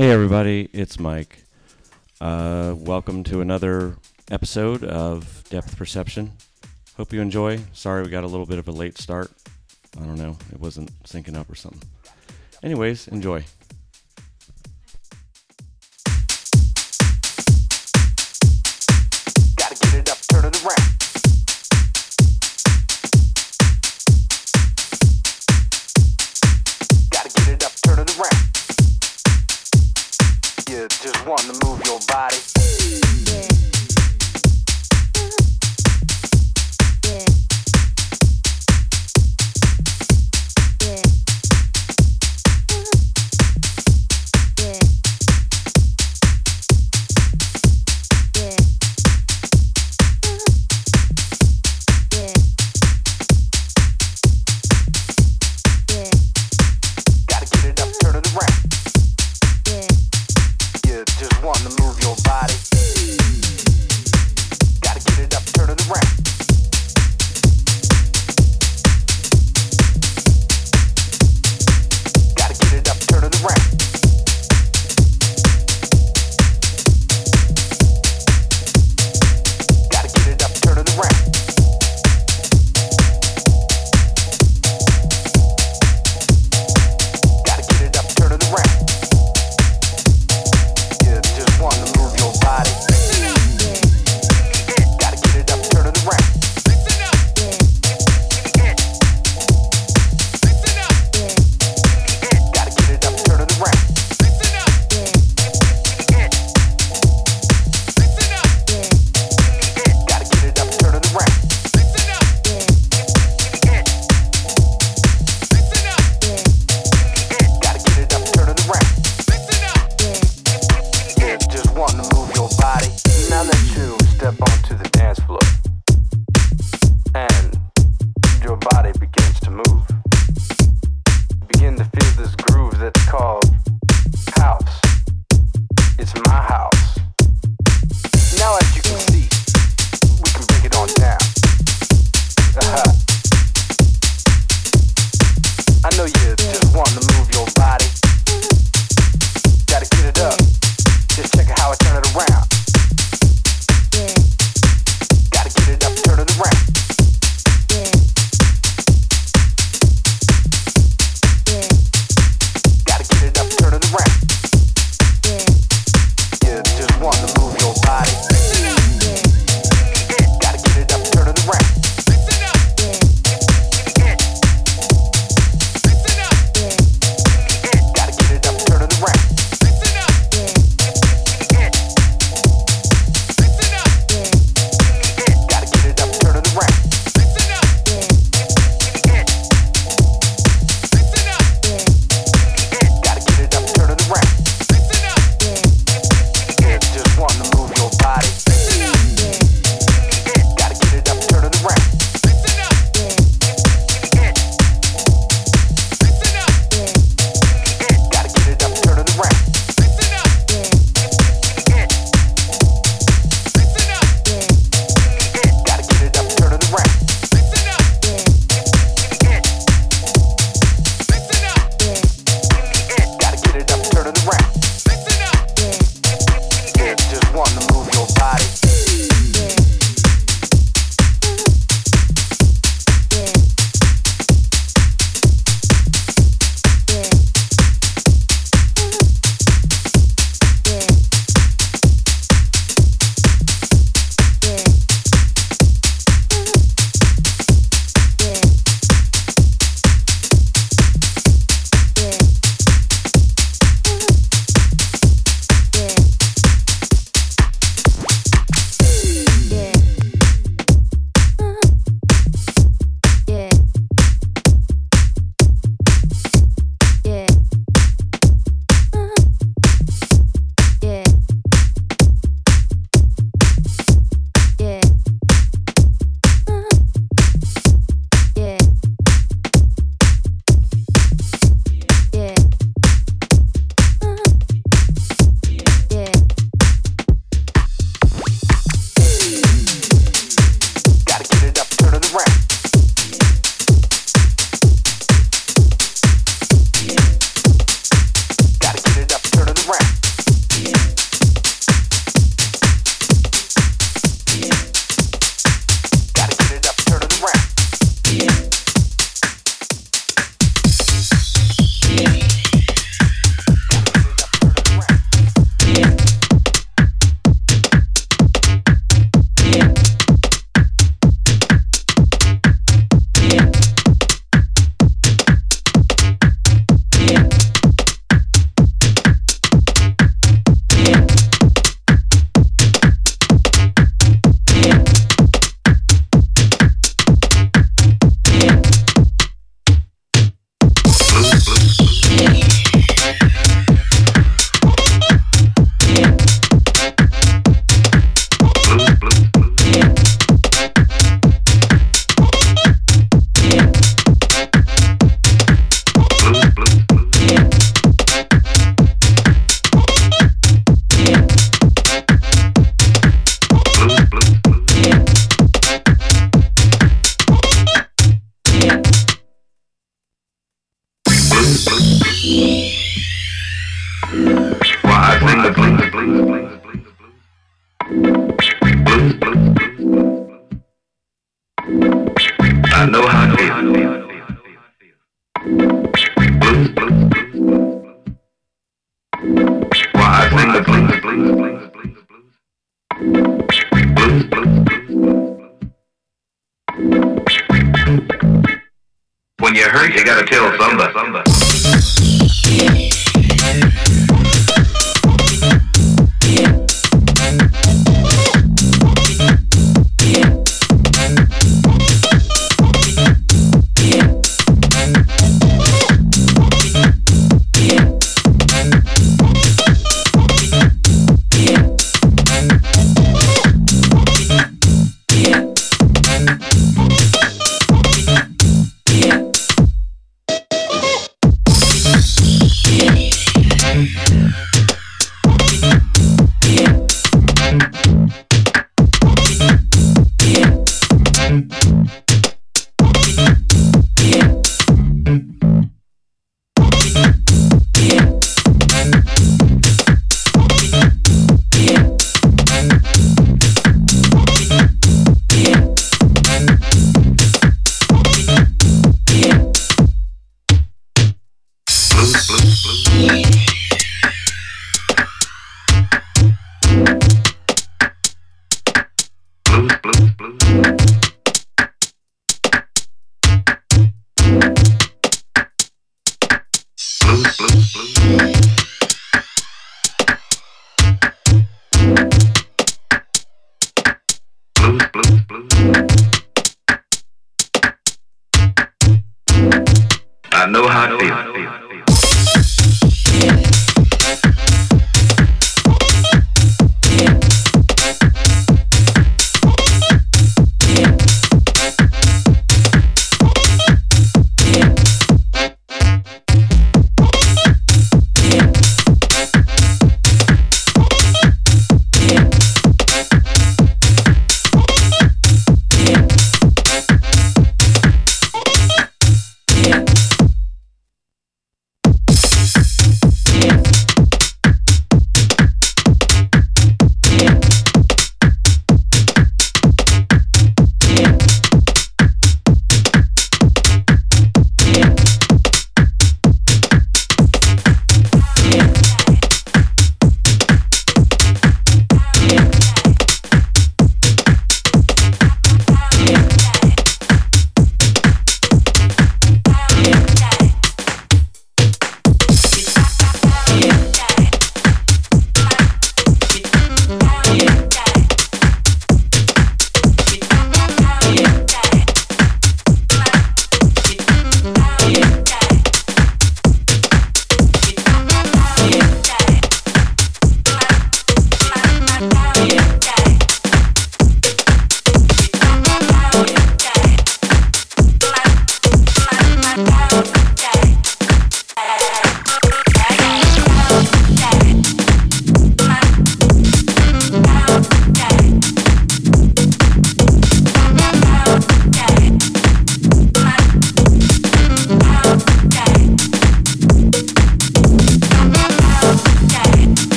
Hey, everybody, it's Mike. Uh, welcome to another episode of Depth Perception. Hope you enjoy. Sorry we got a little bit of a late start. I don't know, it wasn't syncing up or something. Anyways, enjoy.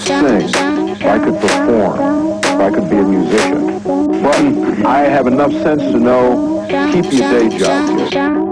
could sing, if I could perform, if I could be a musician. But I have enough sense to know keep your day job. Here.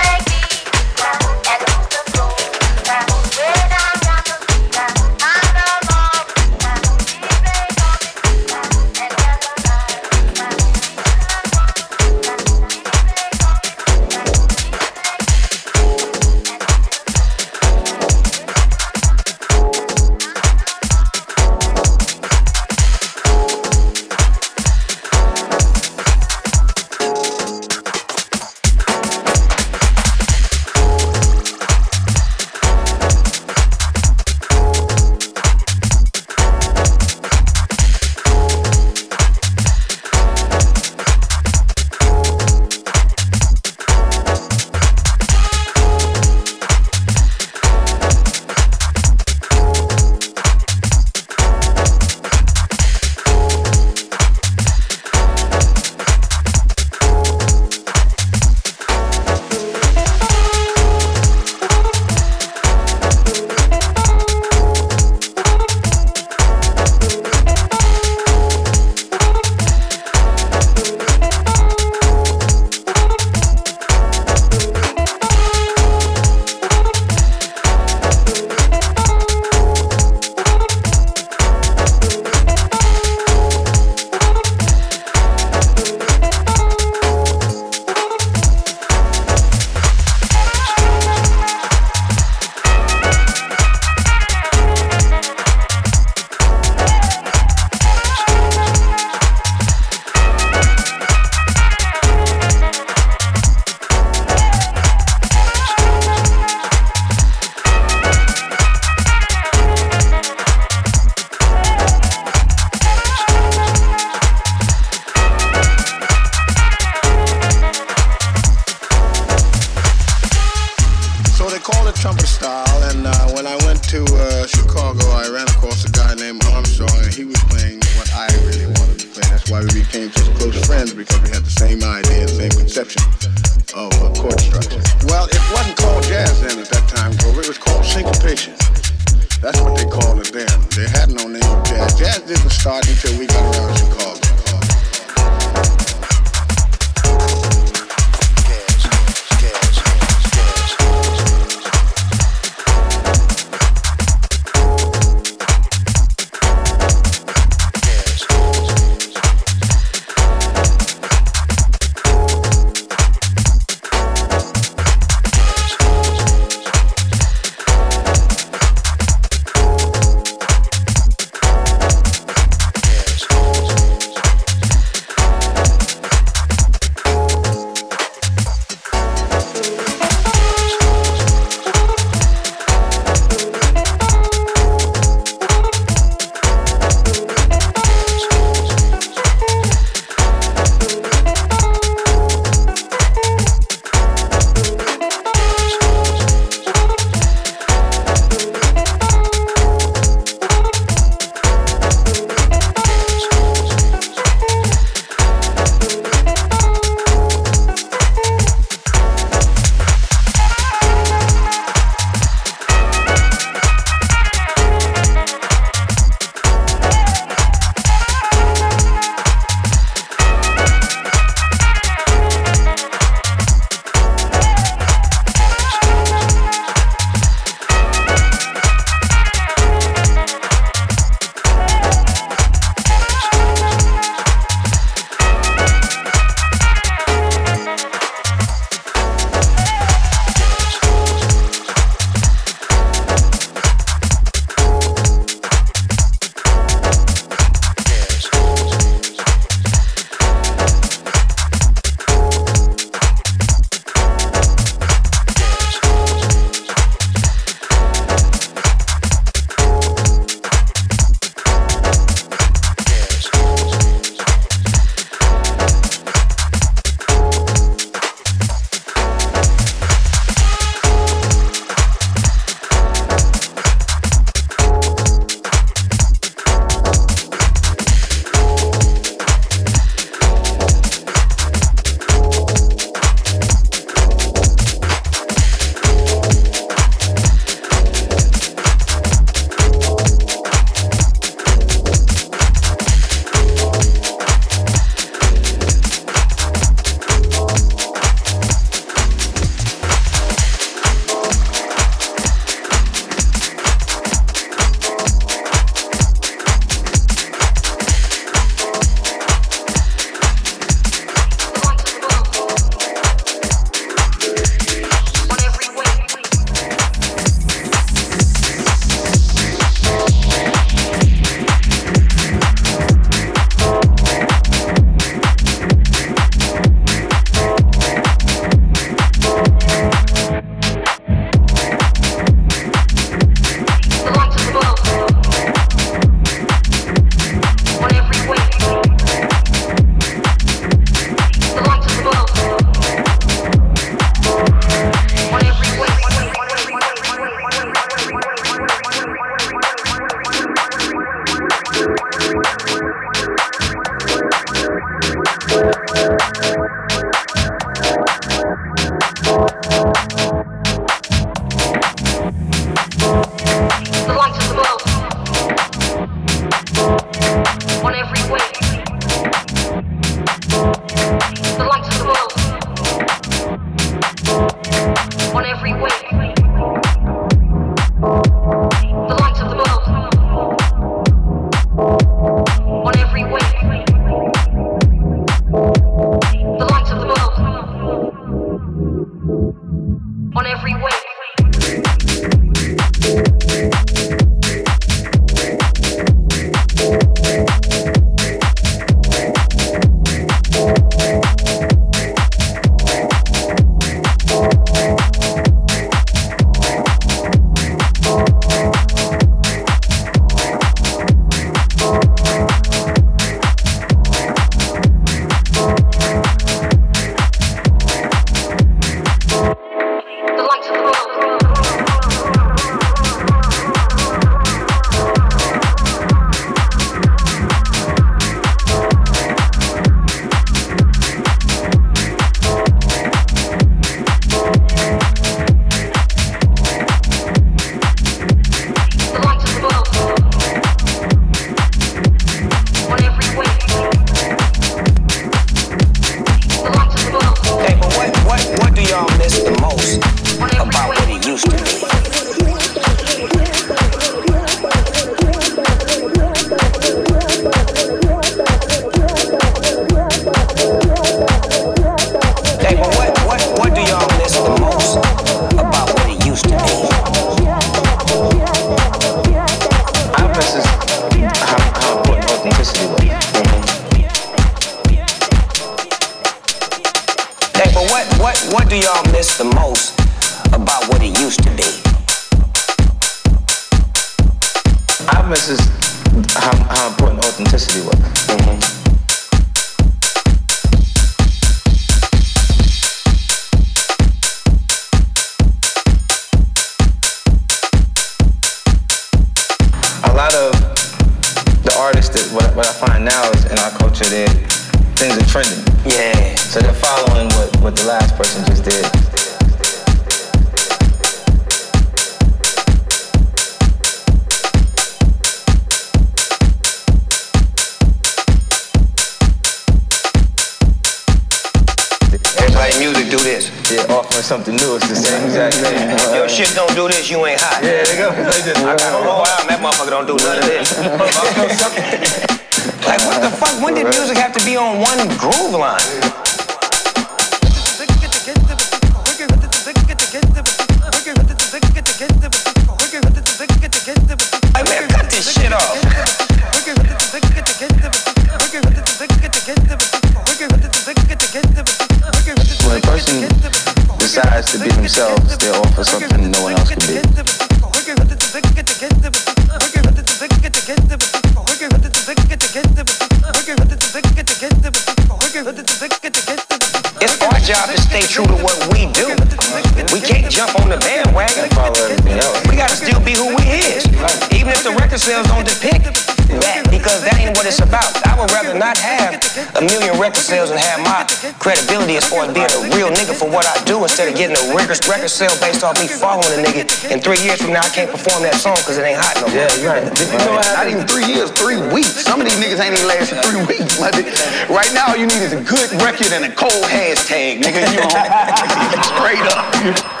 Record sales and have my credibility as far as being a real nigga for what I do instead of getting a record, record sale based off me following a nigga. In three years from now, I can't perform that song because it ain't hot no more. Yeah, you're right. You know Not even three years, three weeks. Some of these niggas ain't even lasted three weeks. my nigga. Right now, all you need is a good record and a cold hashtag, nigga. You know, straight up.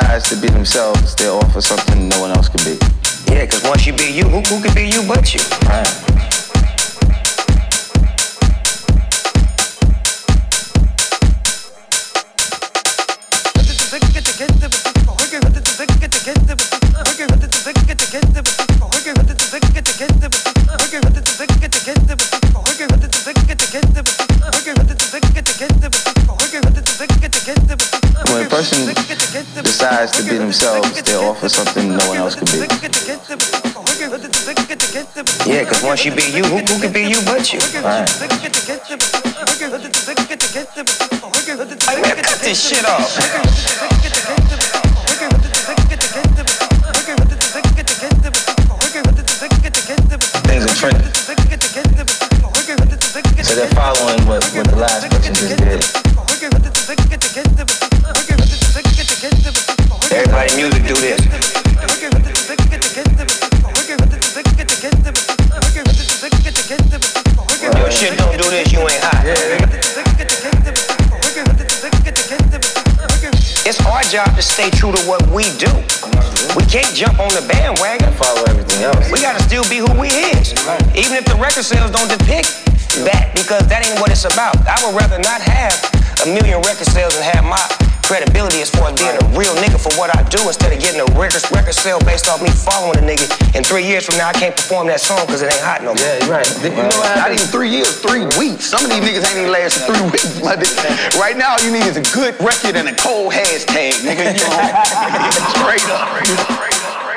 Decides to be themselves, they offer something no one else can be. Yeah, because once you be you, who, who can be you but you? When a person decides to be themselves, they offer something no one else can be. Yeah, because once you be you, who, who can be you but you? Like, man, cut this shit off. Things are trending. So they're following what, what the last person just did. Everybody music do this. Your shit don't do this, you ain't hot. It's our job to stay true to what we do. We can't jump on the bandwagon. Follow everything else. We gotta still be who we is. Even if the record sales don't depict that, because that ain't what it's about. I would rather not have a million record sales and have my credibility far as being a real nigga for what I do instead of getting a record, record sale based off me following a nigga. And three years from now, I can't perform that song because it ain't hot no more. Yeah, right. You know what Not even three years, three weeks. Some of these niggas ain't even lasted three weeks. nigga. right now, all you need is a good record and a cold hashtag, nigga. You know, straight up. Wherever I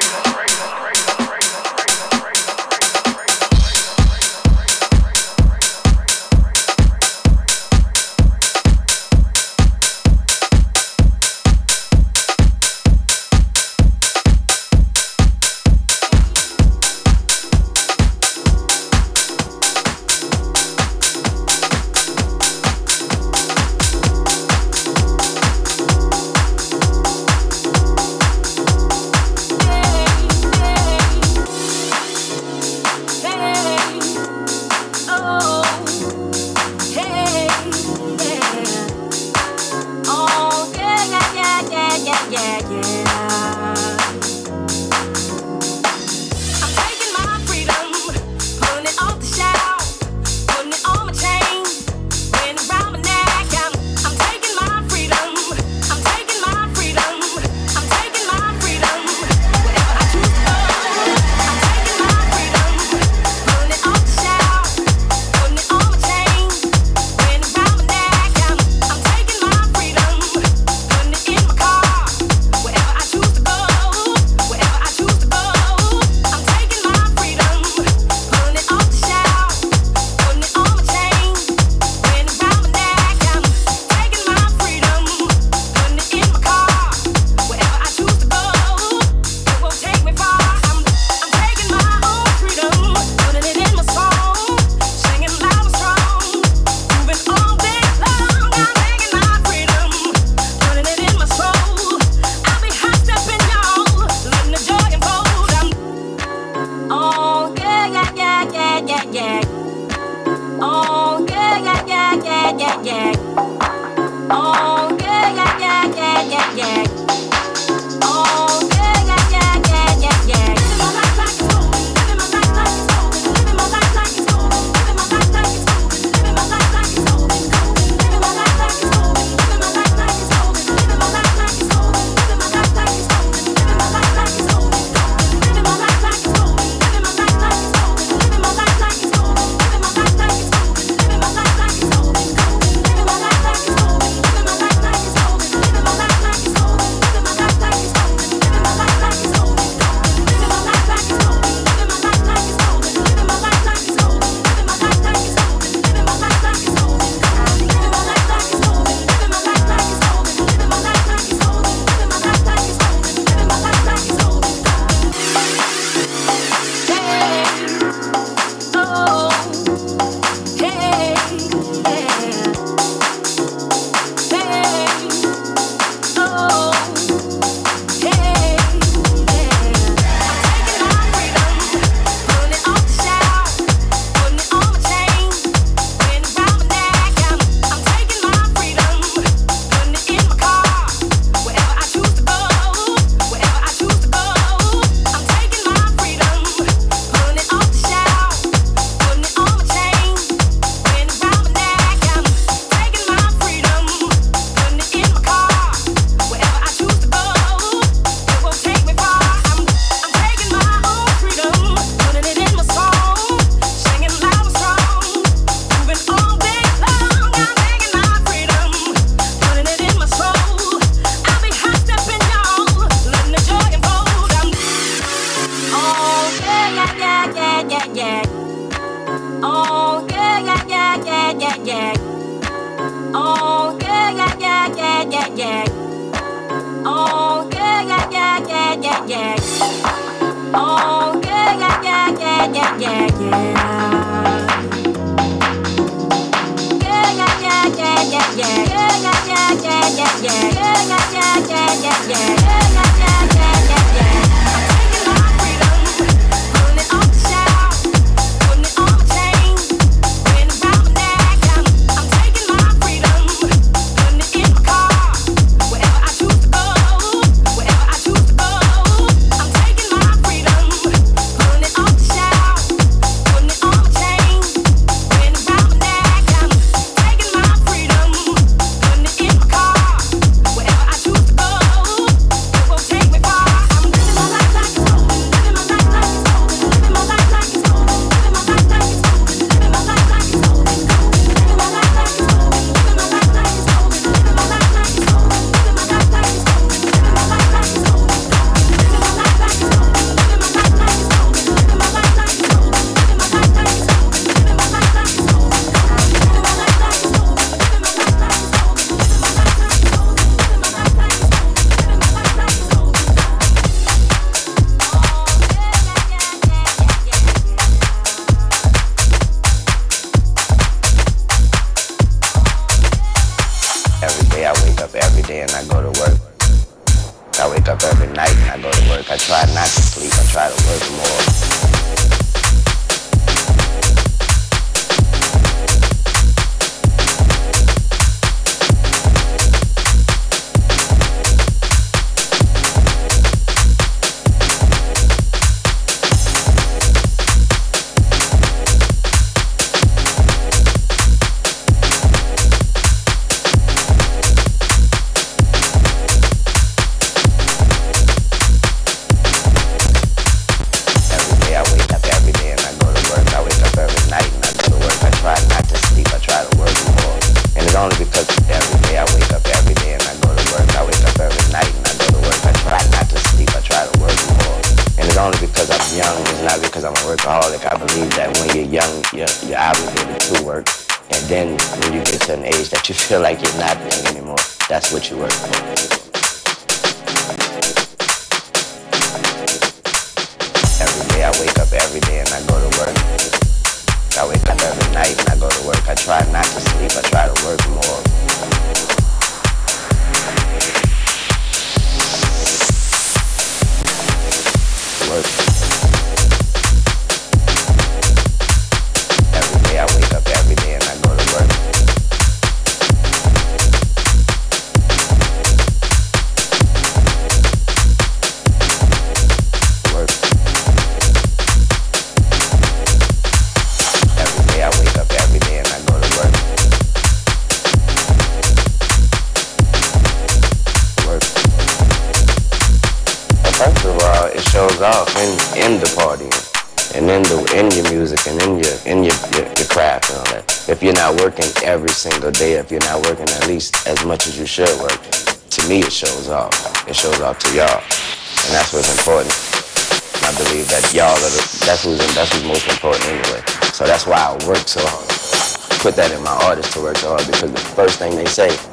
safe.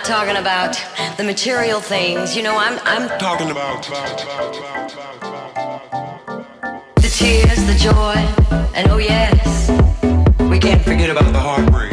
not talking about the material things. You know, I'm I'm talking about the tears, the joy, and oh yes, we can't forget about the heartbreak.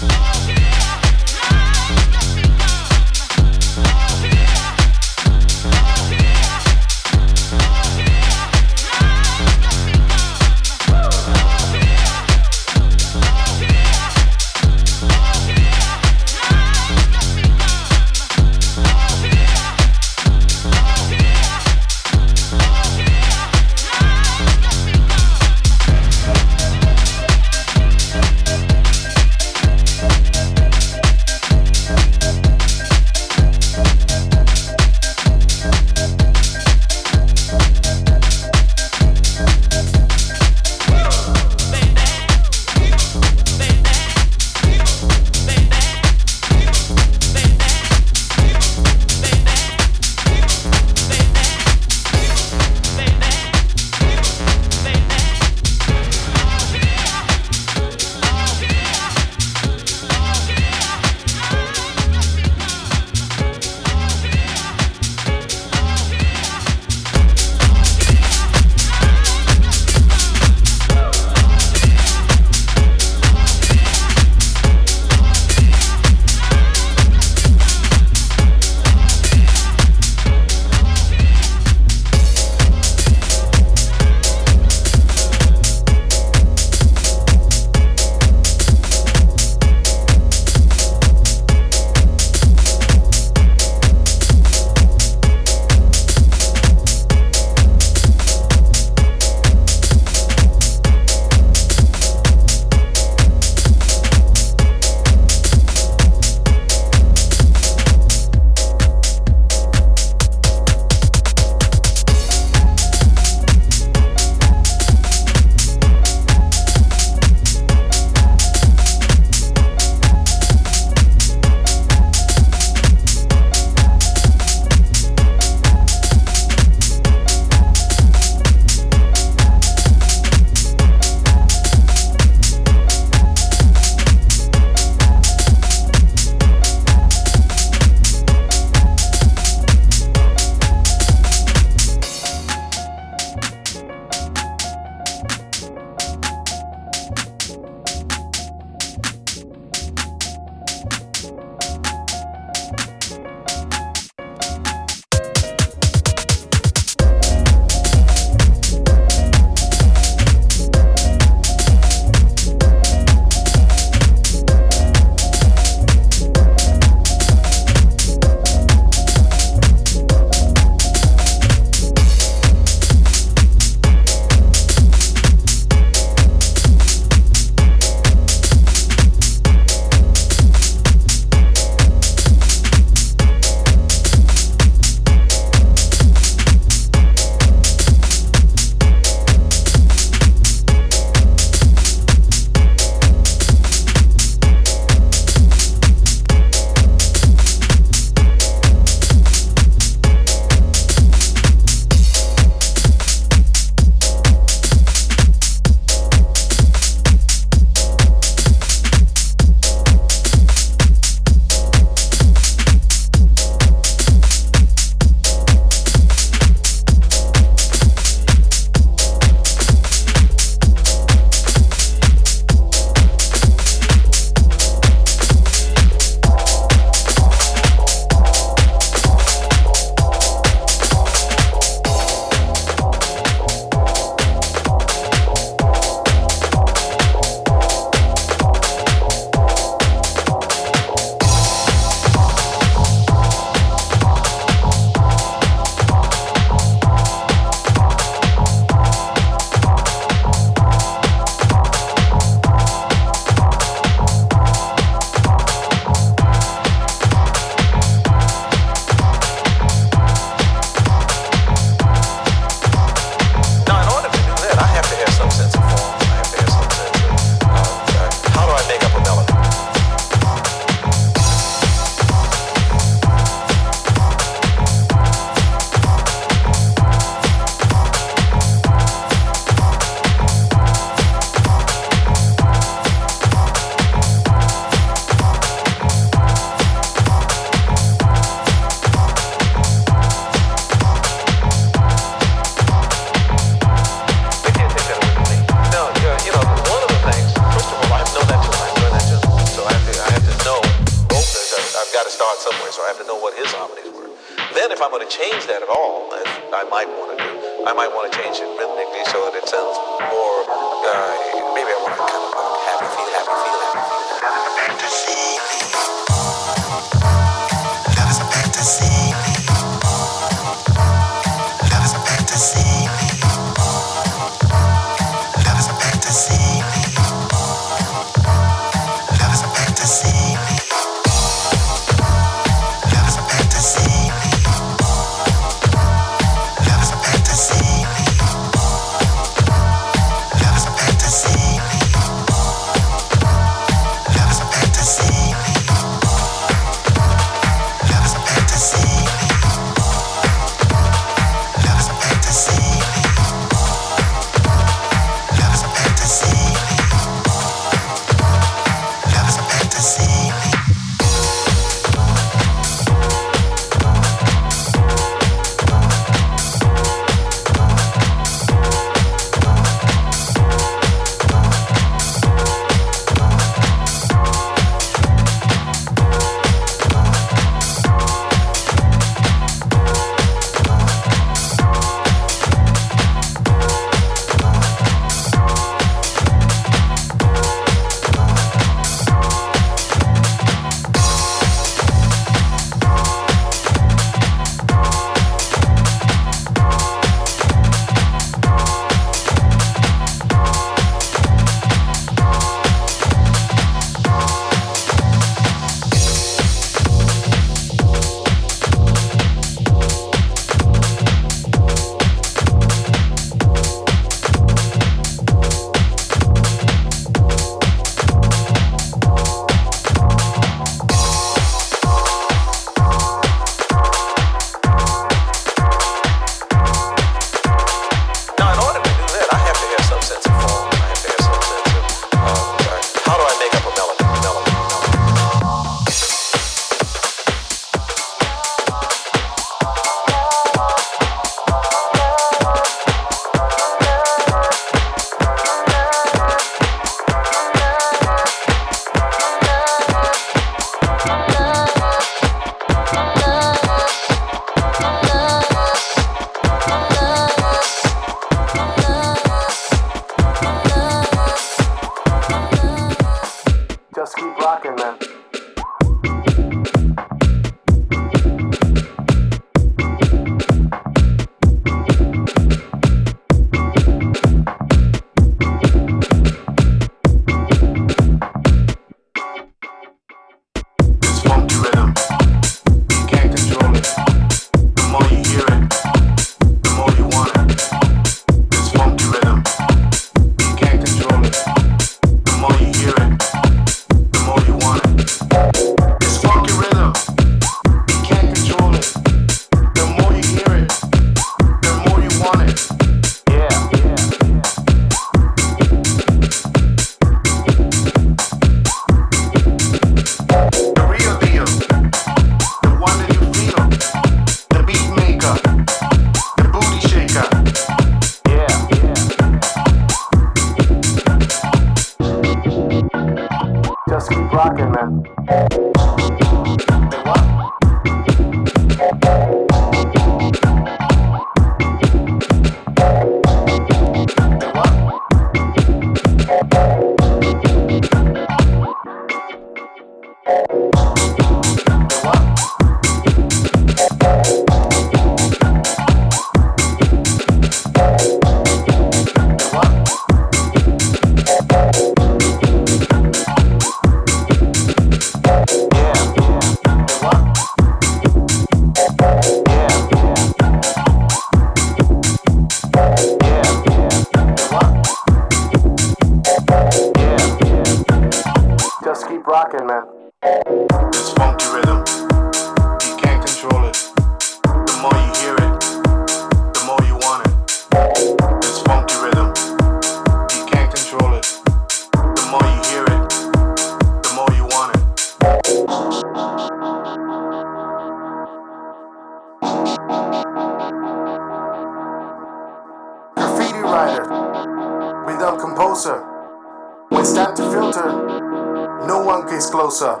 No one gets closer.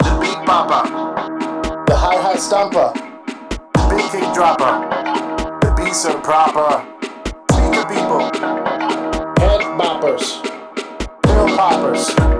The beat bopper, The hi hat stomper. The big kick dropper. The beats are proper. Speak people. Head boppers. Pill poppers.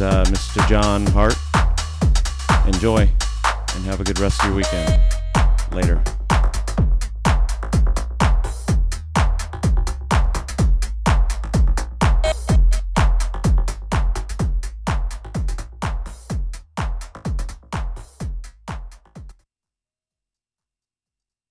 Uh, Mr. John Hart.